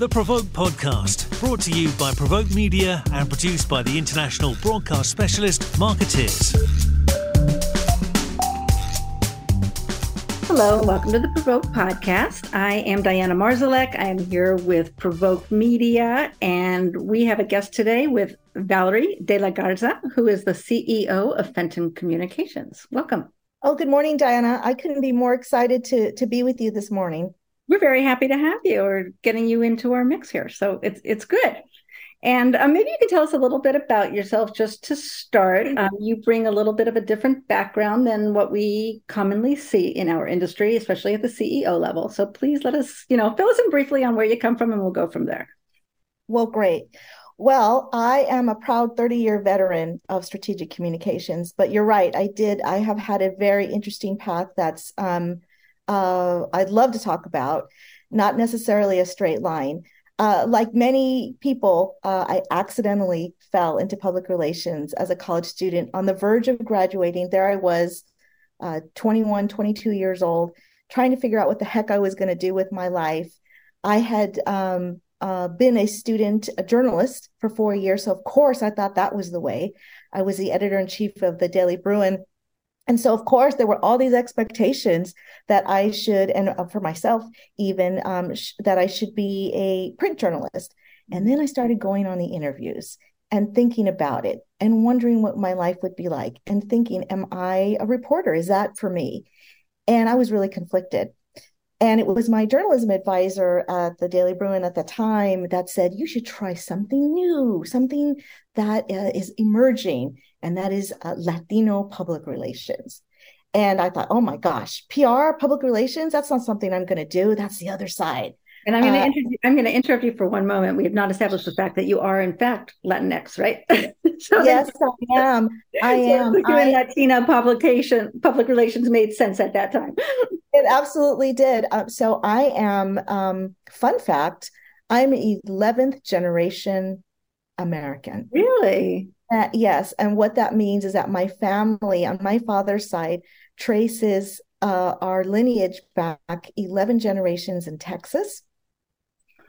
the Provoke Podcast, brought to you by Provoke Media and produced by the international broadcast specialist Markettiers. Hello, and welcome to the Provoke Podcast. I am Diana Marszalek. I am here with Provoke Media, and we have a guest today with Valarie De La Garza, who is the CEO of Fenton Communications. Welcome. Oh, good morning, Diana. I couldn't be more excited to to be with you this morning we're very happy to have you or getting you into our mix here. So it's it's good. And uh, maybe you could tell us a little bit about yourself just to start. Mm-hmm. Um, you bring a little bit of a different background than what we commonly see in our industry, especially at the CEO level. So please let us, you know, fill us in briefly on where you come from and we'll go from there. Well, great. Well, I am a proud 30 year veteran of strategic communications, but you're right. I did, I have had a very interesting path that's um, uh, I'd love to talk about, not necessarily a straight line. Uh, like many people, uh, I accidentally fell into public relations as a college student on the verge of graduating. There I was, uh, 21, 22 years old, trying to figure out what the heck I was going to do with my life. I had um, uh, been a student, a journalist for four years. So, of course, I thought that was the way. I was the editor in chief of the Daily Bruin and so, of course, there were all these expectations that I should, and uh, for myself even, um, sh- that I should be a print journalist. And then I started going on the interviews and thinking about it and wondering what my life would be like and thinking, am I a reporter? Is that for me? And I was really conflicted. And it was my journalism advisor at the Daily Bruin at the time that said, you should try something new, something that uh, is emerging and that is uh, Latino public relations. And I thought, oh my gosh, PR, public relations, that's not something I'm going to do. That's the other side. And I'm going to uh, interrupt. I'm going to interrupt you for one moment. We have not established the fact that you are, in fact, Latinx, right? so yes, I am. I am. So I, Latina publication, public relations made sense at that time. it absolutely did. Um, so I am. Um, fun fact: I'm 11th generation American. Really? Uh, yes, and what that means is that my family on my father's side traces uh, our lineage back 11 generations in Texas.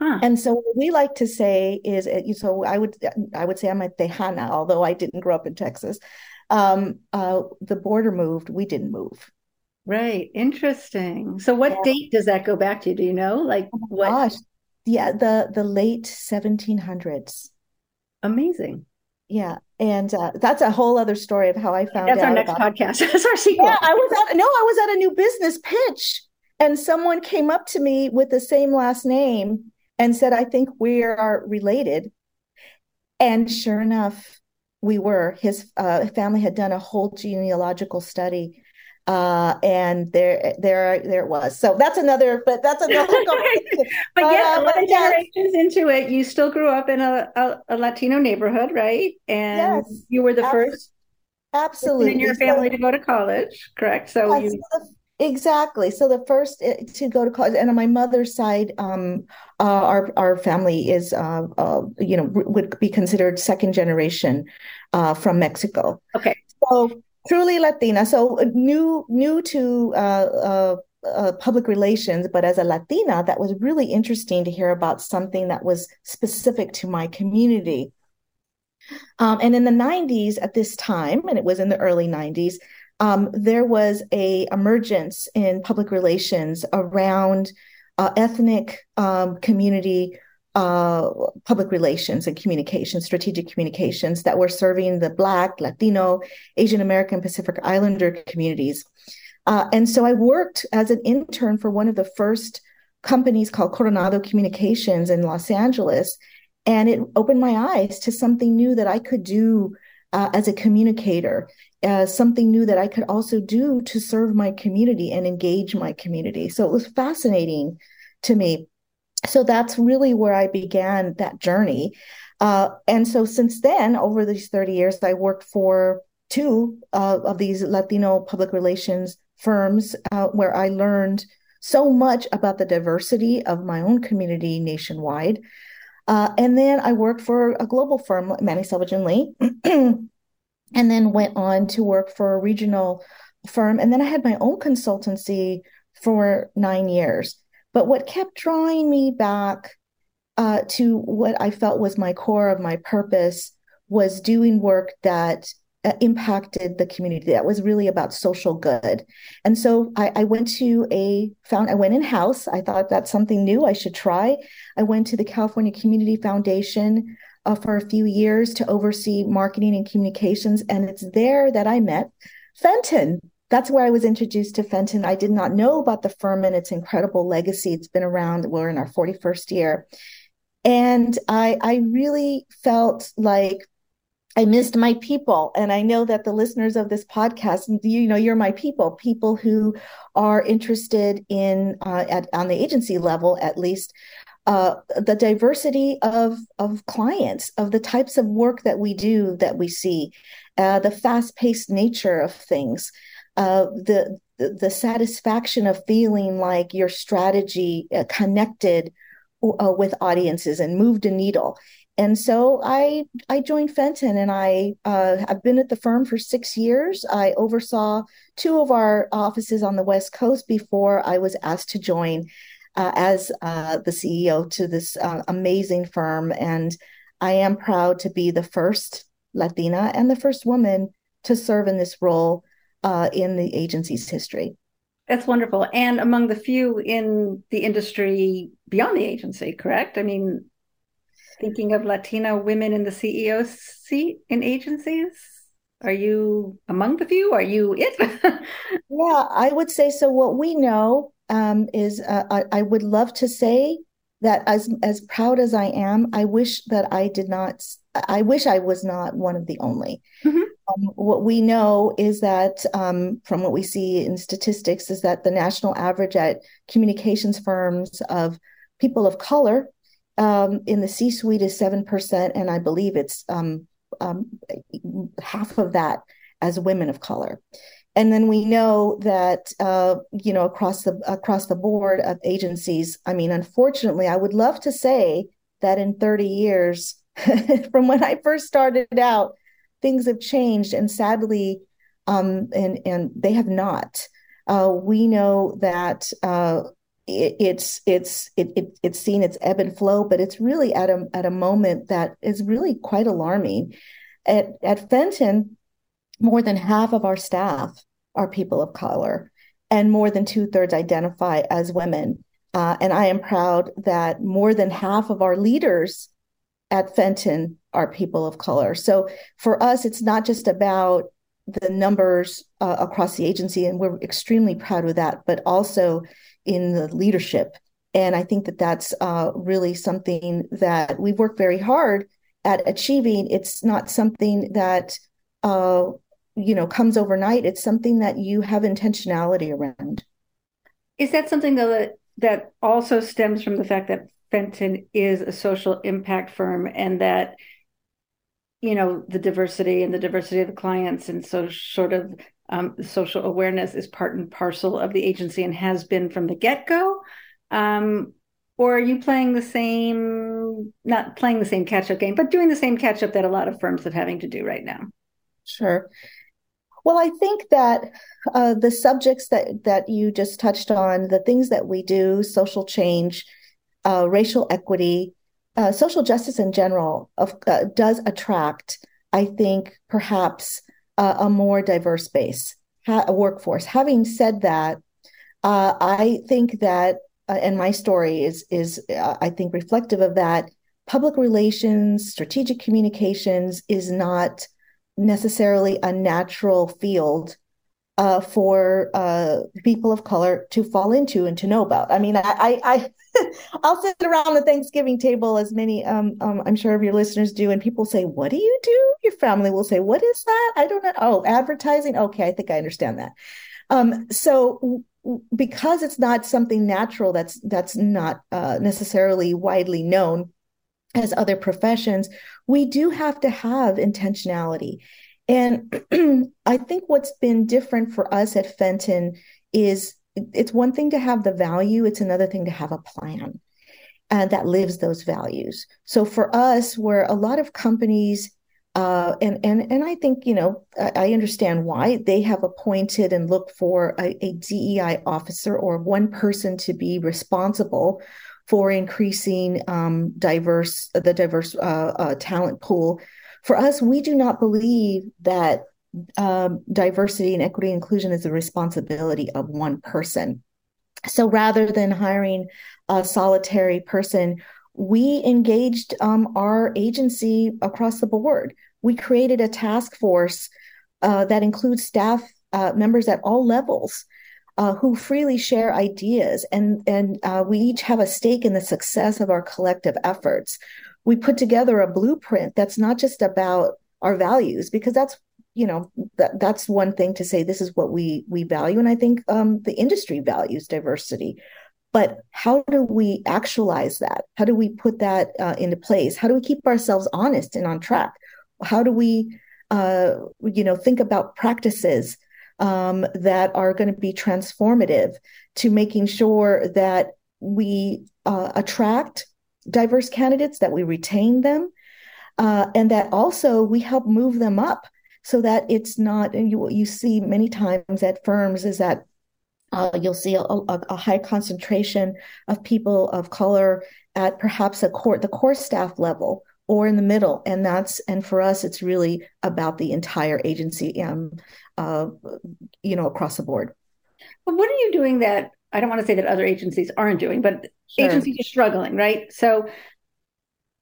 Huh. And so what we like to say is, uh, so I would I would say I'm a Tejana, although I didn't grow up in Texas. Um, uh, the border moved, we didn't move. Right, interesting. So, what yeah. date does that go back to? Do you know? Like, oh what? Gosh. Yeah, the the late 1700s. Amazing. Yeah, and uh, that's a whole other story of how I found that's our next podcast. that's our sequel. Yeah, I was at no, I was at a new business pitch, and someone came up to me with the same last name and said, "I think we are related." And sure enough, we were. His uh, family had done a whole genealogical study uh, and there there there it was. So that's another but that's another but, but yeah uh, 11 generations into it. You still grew up in a, a, a latino neighborhood right? And yes, you were the first absolutely in your family so, to go to college correct? So you exactly so the first eh, to go to college and on my mother's side um uh, our our family is uh, uh you know would be considered second generation uh from mexico okay so truly Latina. So uh, new new to uh, uh, uh, public relations, but as a Latina, that was really interesting to hear about something that was specific to my community. Um, and in the 90s, at this time, and it was in the early 90s, um, there was a emergence in public relations around uh, ethnic um, community uh, public relations and communications, strategic communications that were serving the Black, Latino, Asian American, Pacific Islander communities. Uh, and so I worked as an intern for one of the first companies called Coronado Communications in Los Angeles. And it opened my eyes to something new that I could do uh, as a communicator, uh, something new that I could also do to serve my community and engage my community. So it was fascinating to me so that's really where I began that journey. Uh, and so since then, over these 30 years, I worked for two uh, of these Latino public relations firms uh, where I learned so much about the diversity of my own community nationwide. Uh, and then I worked for a global firm, Manning Selvage and Lee, and then went on to work for a regional firm. And then I had my own consultancy for nine years. But what kept drawing me back uh, to what I felt was my core of my purpose was doing work that uh, impacted the community that was really about social good and so I, I, went to a found i went in house i thought that's something new i should try i went to the california community foundation uh, for a few years to oversee marketing and communications and it's there that i met fenton. That's where i was introduced to fenton. I did not know about the firm and its incredible legacy. It's been around we're in our 41st year. And i i really felt like I missed my people. And I know that the listeners of this podcast, you know, you're my people, people who are interested in, uh, at, on the agency level at least, uh, the diversity of, of clients, of the types of work that we do, that we see, uh, the fast paced nature of things, uh, the, the, the satisfaction of feeling like your strategy uh, connected uh, with audiences and moved a needle and so I I joined Fenton, and I uh, I've been at the firm for six years. I oversaw two of our offices on the West Coast before I was asked to join uh, as uh, the CEO to this uh, amazing firm, and I am proud to be the first Latina and the first woman to serve in this role uh, in the agency's history. That's wonderful, and among the few in the industry beyond the agency. Correct? I mean, thinking of Latina women in the CEO seat in agencies? Are you among the few? Are you it? yeah, I would say so. What we know um, is uh, I, I, would love to say that as as proud as I am, I wish that I did not. I wish I was not one of the only. Mm-hmm. Um, what we know is that um, from what we see in statistics is that the national average at communications firms of people of color um, in the C suite is 7%, and I believe it's um, um, half of that as women of color. And then we know that uh, you know across the across the board of agencies. I mean, unfortunately, I would love to say that in 30 years from when I first started out, things have changed, and sadly, um, and and they have not. Uh, we know that uh, it, it's it's it, it, it's seen its ebb and flow, but it's really at a at a moment that is really quite alarming. At at Fenton, more than half of our staff are people of color, and more than two thirds identify as women. Uh, and I am proud that more than half of our leaders at Fenton are people of color. So for us, it's not just about the numbers uh, across the agency, and we're extremely proud of that, but also in the leadership. And I think that that's uh, really something that we've worked very hard at achieving. It's not something that uh, you know comes overnight. It's something that you have intentionality around. Is that something that that also stems from the fact that Fenton is a social impact firm and that you know the diversity and the diversity of the clients and so sort of um, social awareness is part and parcel of the agency and has been from the get go? Um, or are you playing the same, not playing the same catch up game, but doing the same catch up that a lot of firms are having to do right now? Sure. Well, I think that uh, the subjects that that you just touched on, the things that we do, social change, uh, racial equity, uh, social justice in general, of, uh, does attract, I think, perhaps uh, a more diverse base, ha- a workforce. Having said that, uh, I think that, and my story is is I think reflective of that. Public relations, strategic communications is not necessarily a natural field uh, for uh, people of color to fall into and to know about. I mean, I, I, I I'll sit around the Thanksgiving table, as many um, um, I'm sure of your listeners do, and people say, "What do you do?" Your family will say, "What is that?" I don't know. Oh, advertising. Okay, I think I understand that. Um, so because it's not something natural that's that's not uh, necessarily widely known as other professions, we do have to have intentionality. And I think what's been different for us at Fenton is it's one thing to have the value, it's another thing to have a plan and that lives those values. So for us, where a lot of companies uh, and and and I think you know I, I, understand why they have appointed and look for a, a, DEI officer or one person to be responsible for increasing um, diverse the diverse uh, uh, talent pool. For us, we do not believe that um, diversity and equity inclusion is the responsibility of one person. So rather than hiring a solitary person, we engaged um, our agency across the board. We created a task force uh, that includes staff uh, members at all levels uh, who freely share ideas, and and uh, we each have a stake in the success of our collective efforts. We put together a blueprint that's not just about our values, because that's you know that that's one thing to say this is what we we value, and I think um, the industry values diversity. But how do we actualize that? How do we put that uh, into place? How do we keep ourselves honest and on track? How do we, uh, you know, think about practices um, that are going to be transformative to making sure that we uh, attract diverse candidates, that we retain them, uh, and that also we help move them up so that it's not, you, you see many times at firms is that uh, you'll see a, a, a, high concentration of people of color at perhaps a core, the core staff level or in the middle. And that's and for us it's really about the entire agency um uh you know across the board. But what are you doing that i don't want to say that other agencies aren't doing but sure. agencies are struggling right? So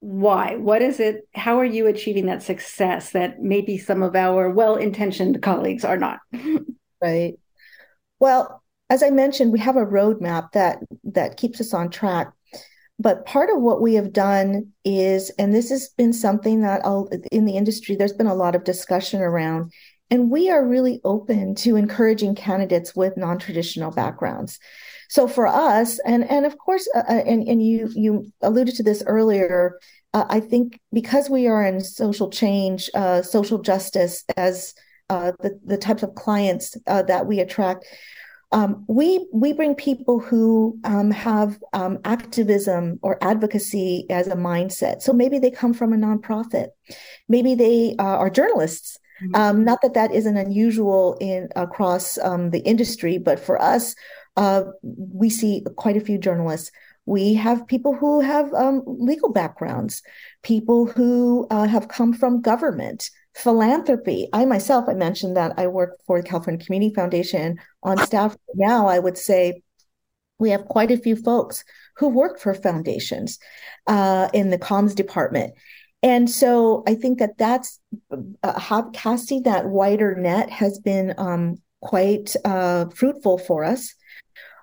why? What is it? How are you achieving that success that maybe some of our well-intentioned colleagues are not? Right. Well as i mentioned we have a roadmap that that keeps us on track but part of what we have done is, and this has been something that in the industry, there's been a lot of discussion around, and we are really open to encouraging candidates with non-traditional backgrounds. So for us, and and of course, uh, uh and and you you alluded to this earlier. Uh, I think because we are in social change, uh, social justice as uh, the the types of clients uh, that we attract, um, we we bring people who um, have um, activism or advocacy as a mindset. So maybe they come from a nonprofit, maybe they uh, are journalists. Mm-hmm. Um, not that that isn't unusual in across um, the industry, but for us, uh, we see quite a few journalists. We have people who have um, legal backgrounds, people who uh, have come from government philanthropy. I myself, I mentioned that I work for the California Community Foundation on staff. Now, I would say we have quite a few folks who work for foundations uh, in the comms department. And so I think that that's uh, casting that wider net has been um, quite uh, fruitful for us.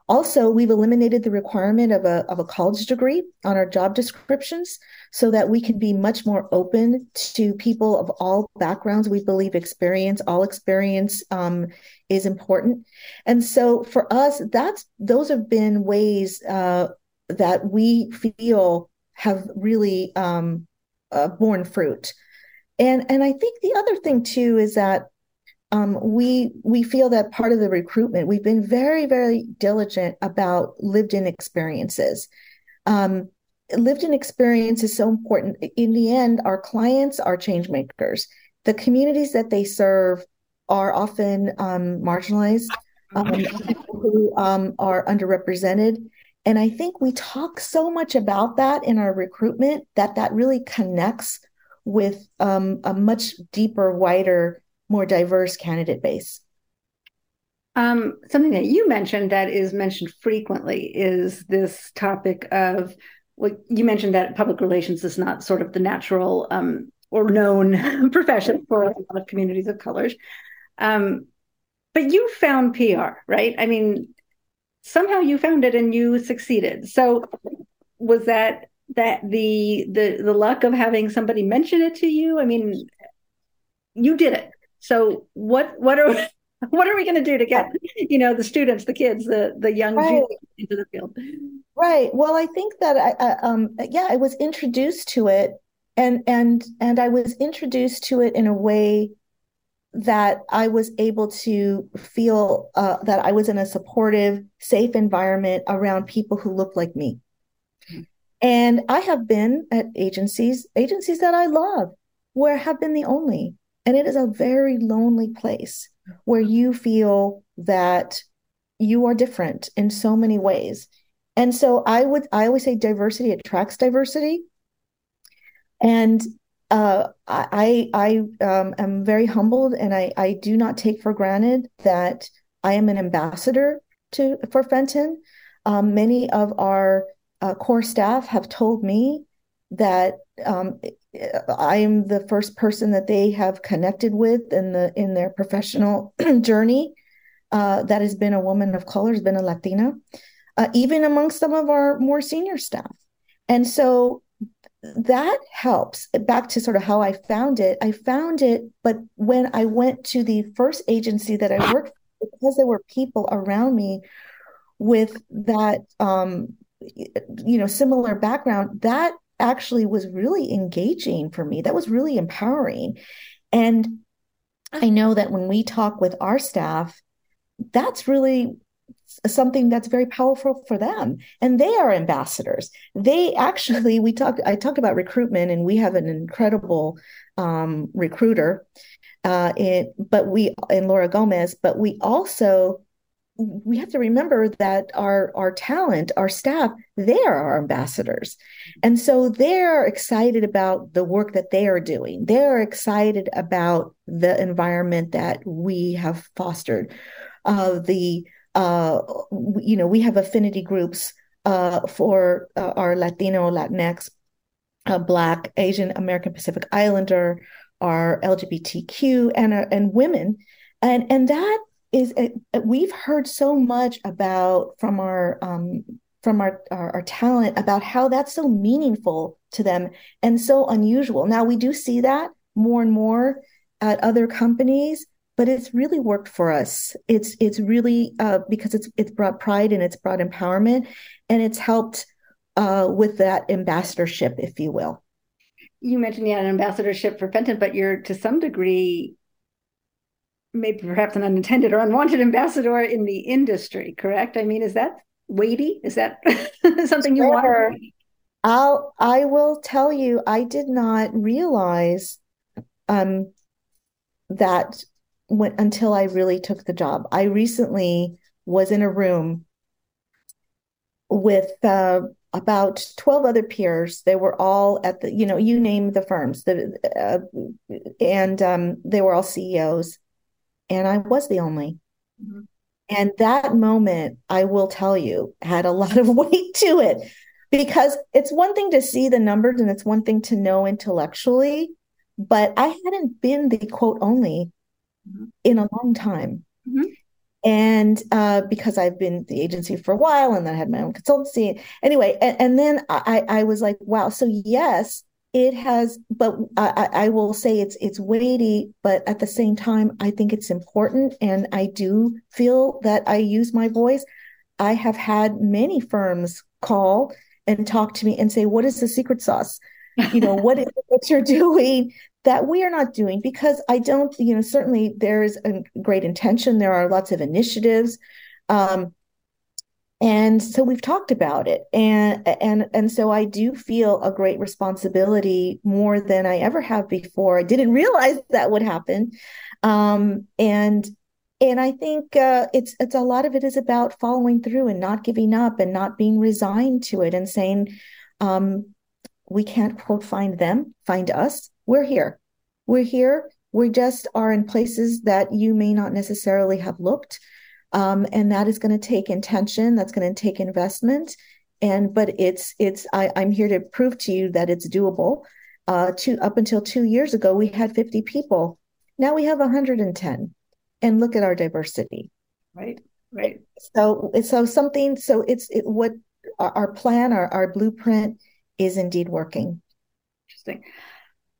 Also, we've eliminated the requirement of a, of a college degree on our job descriptions so that we can be much more open to people of all backgrounds. We believe experience, all experience um, is important. And so for us, that's those have been ways uh, that we feel have really um, uh, borne fruit. And, and I think the other thing too is that um, we we feel that part of the recruitment we've been very very diligent about lived in experiences. Um, lived in experience is so important. In the end our clients are change makers. The communities that they serve are often um, marginalized um, who um, are underrepresented. And i think we talk so much about that in our recruitment that that really connects with um, a much deeper wider more diverse candidate base? Um, something that you mentioned that is mentioned frequently is this topic of well, you mentioned that public relations is not sort of the natural um, or known profession for a lot of communities of colors. Um, but you found PR, right? I mean, somehow you found it and you succeeded. So was that that the the the luck of having somebody mention it to you? I mean, you did it. So what what are what are we going to do to get you know the students, the kids, the the young right. into the field? Right. Well, I think that I, I um yeah, I was introduced to it, and and and I was introduced to it in a way that I was able to feel uh, that I was in a supportive, safe environment around people who look like me. And I have been at agencies, agencies that I love, where I have been the only and it is a very lonely place where you feel that you are different in so many ways. And so I would I always say diversity attracts diversity. And uh, I I um, am very humbled, and I I do not take for granted that I am an ambassador to for Fenton. Um, many of our uh, core staff have told me that um, I am the first person that they have connected with in the in their professional journey. Uh, that has been a woman of color, has been a Latina, uh, even amongst some of our more senior staff. And so that helps. Back to sort of how I found it, I found it, but when I went to the first agency that I worked for, because there were people around me with that, um, you know, similar background, that actually was really engaging for me. That was really empowering. And I know that when we talk with our staff, that's really something that's very powerful for them and they are ambassadors they actually we talk i talk about recruitment and we have an incredible um, recruiter uh, but we in laura gomez but we also we have to remember that our our talent our staff they are our ambassadors. And so they're excited about the work that they are doing. They're excited about the environment that we have fostered uh, the uh, you know we have affinity groups uh, for uh, our latino latinx uh, black asian american pacific islander our lgbtq and and women. And and that is a, we've heard so much about from our um, from our, our, our talent about how that's so meaningful to them and so unusual. Now we do see that more and more at other companies, but it's really worked for us. It's it's really uh, because it's it's brought pride and it's brought empowerment, and it's helped uh, with that ambassadorship, if you will. You mentioned you had an ambassadorship for Fenton, but you're to some degree maybe perhaps an unintended or unwanted ambassador in the industry, correct? I mean, is that weighty? Is that something you want? I'll I will tell you, I did not realize um that when until I really took the job. I recently was in a room with uh, about 12 other peers they were all at the you know you name the firms the, uh, and um, they were all ceos and I was the only. Mm-hmm. And that moment, I will tell you, had a lot of weight to it because it's one thing to see the numbers and it's one thing to know intellectually, but I hadn't been the quote only mm-hmm. in a long time. Mm-hmm. And uh, because I've been the agency for a while and then I had my own consultancy. Anyway, and, and then I, I was like, wow. So, yes, it has but I, I, will say it's it's weighty but at the same time i think it's important and i do feel that i use my voice. I have had many firms call and talk to me and say what is the secret sauce? You know what is what you're doing that we are not doing? Because i don't you know certainly there is a great intention. There are lots of initiatives. Um, and so we've talked about it and and and so i do feel a great responsibility more than i ever have before. I didn't realize that would happen. Um, and and i think uh, it's it's a lot of it is about following through and not giving up and not being resigned to it and saying um, we can't quote find them find us. We're here. We're here. We just are in places that you may not necessarily have looked um, and that is going to take intention that's going to take investment. And but it's it's I, i'm here to prove to you that it's doable. Uh to up until two years ago we had 50 people. Now we have 110 and look at our diversity. Right right. So so something so it's it, what our, our plan our, our blueprint is indeed working. Interesting.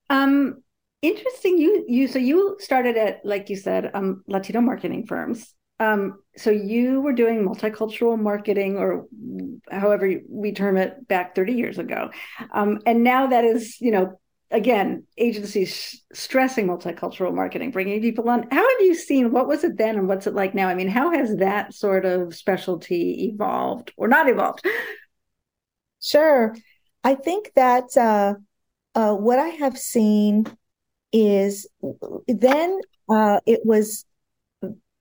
Um interesting you you so you started at like you said um latino marketing firms um, so you were doing multicultural marketing, or however we term it, back 30 years ago, um, and now that is, you know, again, agencies stressing multicultural marketing, bringing people on. How have you seen? What was it then, and what's it like now? I mean, how has that sort of specialty evolved, or not evolved? Sure, I think that uh, uh, what I have seen is then uh, it was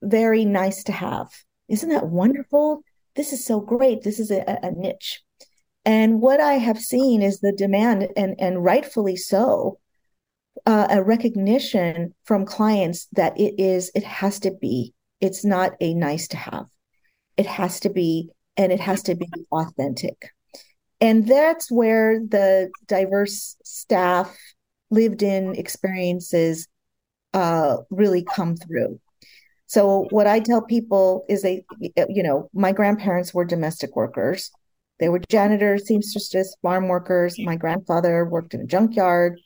very nice to have. Isn't that wonderful this is so great. This is a, a niche. And what I have seen is the demand, and, and rightfully so, uh, a recognition from clients that it is, it has to be, it's not a nice to have. It has to be, and it has to be authentic. And that's where the diverse staff lived in experiences uh, really come through. So what I tell people is they, you know, my grandparents were domestic workers. They were janitors, seamstresses, farm workers. My grandfather worked in a junkyard.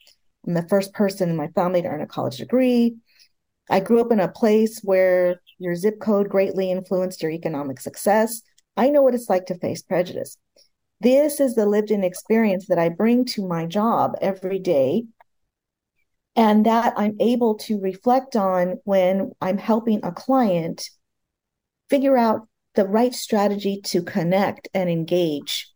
I'm the first person in my family to earn a college degree. I grew up in a place where your zip code greatly influenced your economic success. I know what it's like to face prejudice. This is the lived in experience that I bring to my job every day and that I'm able to reflect on when I'm helping a client figure out the right strategy to connect and engage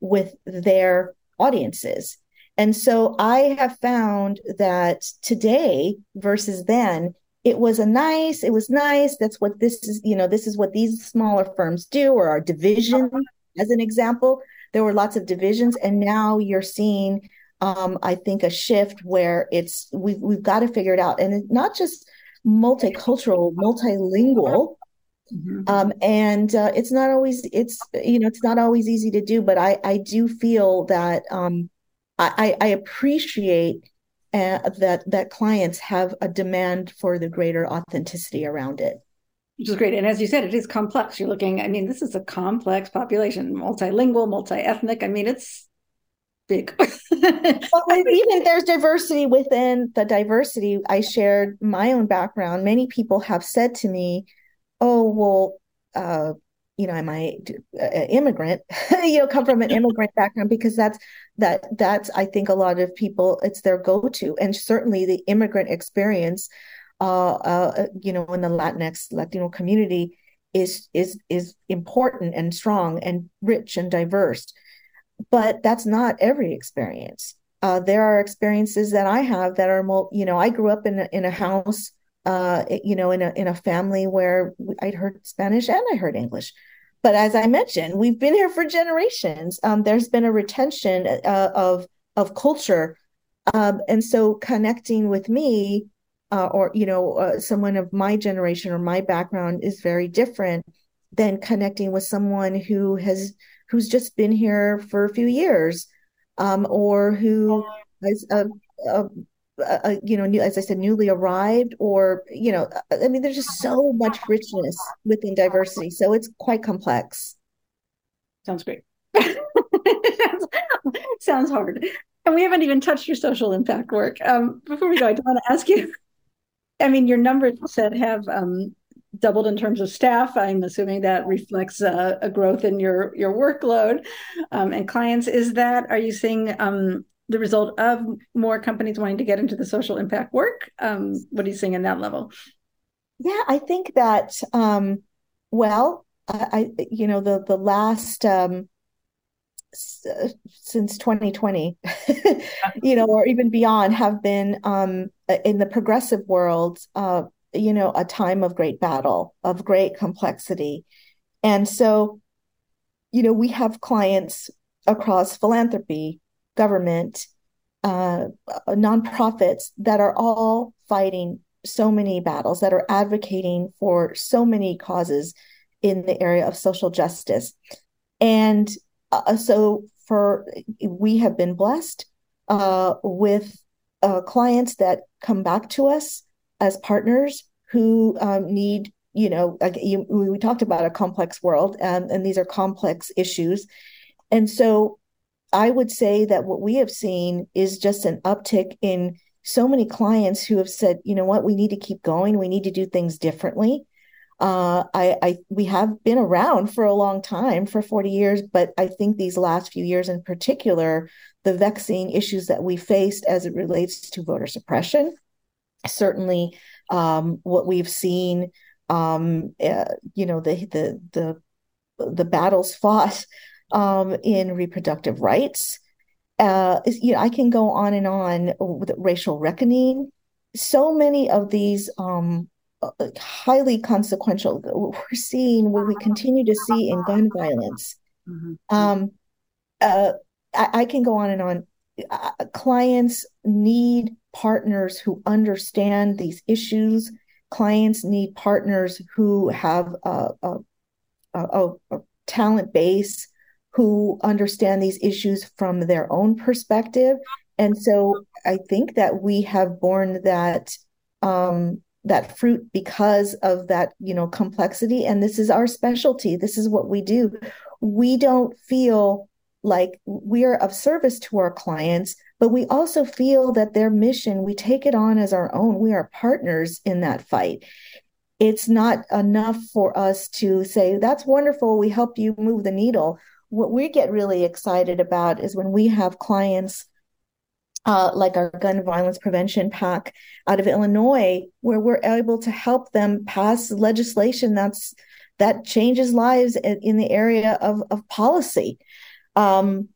with their audiences. And so I have found that today versus then, it was a nice, it was nice. That's what this is, you know, this is what these smaller firms do, or our division, as an example. There were lots of divisions, and now you're seeing um, I think a shift where it's we've we've got to figure it out, and it's not just multicultural, multilingual. Mm-hmm. Um, and uh, it's not always it's you know it's not always easy to do, but I I do feel that um, I, I appreciate uh, that that clients have a demand for the greater authenticity around it which is great. And as you said, it is complex. You're looking, I mean, this is a complex population, multilingual, multi-ethnic. I mean, it's big. well, even there's diversity within the diversity. I shared my own background. Many people have said to me, "Oh, well, uh, you know, am I an immigrant? you know, come from an immigrant background because that's that that's I think a lot of people it's their go-to, and certainly the immigrant experience, uh, uh you know, in the Latinx Latino community is is is important and strong and rich and diverse but that's not every experience. Uh, there are experiences that I have that are, you know, I grew up in a, in a house, uh, you know, in a in a family where I'd heard Spanish and I heard English. But as I mentioned, we've been here for generations. Um, there's been a retention uh, of of culture, um, and so connecting with me, uh, or you know, uh, someone of my generation or my background is very different than connecting with someone who has who's just been here for a few years um, or who is a, a, a, you know as i said newly arrived or you know i mean there's just so much richness within diversity so it's quite complex. Sounds great. Sounds hard. And we haven't even touched your social impact work. Um, before we go i do want to ask you i mean your numbers said have um, doubled in terms of staff. I'm assuming that reflects uh, a growth in your your workload um, and clients. Is that are you seeing um, the result of more companies wanting to get into the social impact work? Um, what are you seeing in that level? Yeah, I think that um, well, I, you know the the last um, since 2020 you know or even beyond have been um, in the progressive world uh, you know, a time of great battle, of great complexity. And so, you know, we have clients across philanthropy, government, uh, nonprofits that are all fighting so many battles, that are advocating for so many causes in the area of social justice. And uh, so, for we have been blessed uh, with uh, clients that come back to us as partners who um, need you know like you, we talked about a complex world um, and these are complex issues. And so i would say that what we have seen is just an uptick in so many clients who have said you know what? We need to keep going. We need to do things differently. Uh, I, I we have been around for a long time for 40 years but i think these last few years in particular the vexing issues that we faced as it relates to voter suppression certainly um, what we've seen um, uh, you know the the the the battles fought um, in reproductive rights uh, you know, I can go on and on with racial reckoning. So many of these um, uh, highly consequential. We're seeing what we continue to see in gun violence. Mm-hmm. Um, uh, I, I, can go on and on. Uh, clients need partners who understand these issues. Clients need partners who have a, a, a, a talent base, who understand these issues from their own perspective. And so I think that we have borne that um, that fruit because of that you know complexity and this is our specialty this is what we do we don't feel like we are of service to our clients but we also feel that their mission we take it on as our own. We are partners in that fight. It's not enough for us to say that's wonderful we helped you move the needle. What we get really excited about is when we have clients uh, like our gun violence prevention pack out of Illinois, where we're able to help them pass legislation that's that changes lives in, in the area of of policy. Um,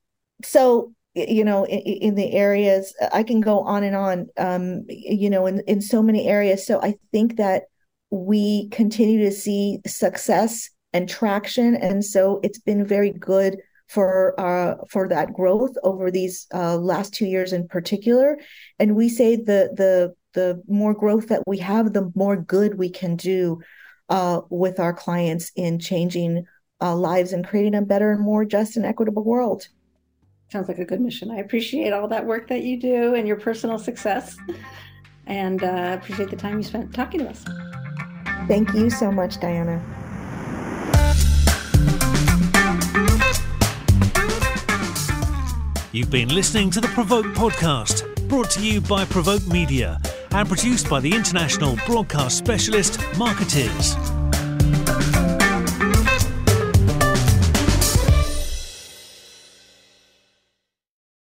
so you know, in, in, the areas, I can go on and on. Um, you know, in in so many areas. So I think that we continue to see success and traction, and so it's been very good for uh, for that growth over these uh, last two years in particular. And we say the the the more growth that we have, the more good we can do uh, with our clients in changing uh, lives and creating a better and more just and equitable world. Sounds like a good mission. I appreciate all that work that you do and your personal success, and uh, appreciate the time you spent talking to us. Thank you so much, Diana. You've been listening to the Provoke podcast, brought to you by Provoke Media and produced by the international broadcast specialist Markettiers.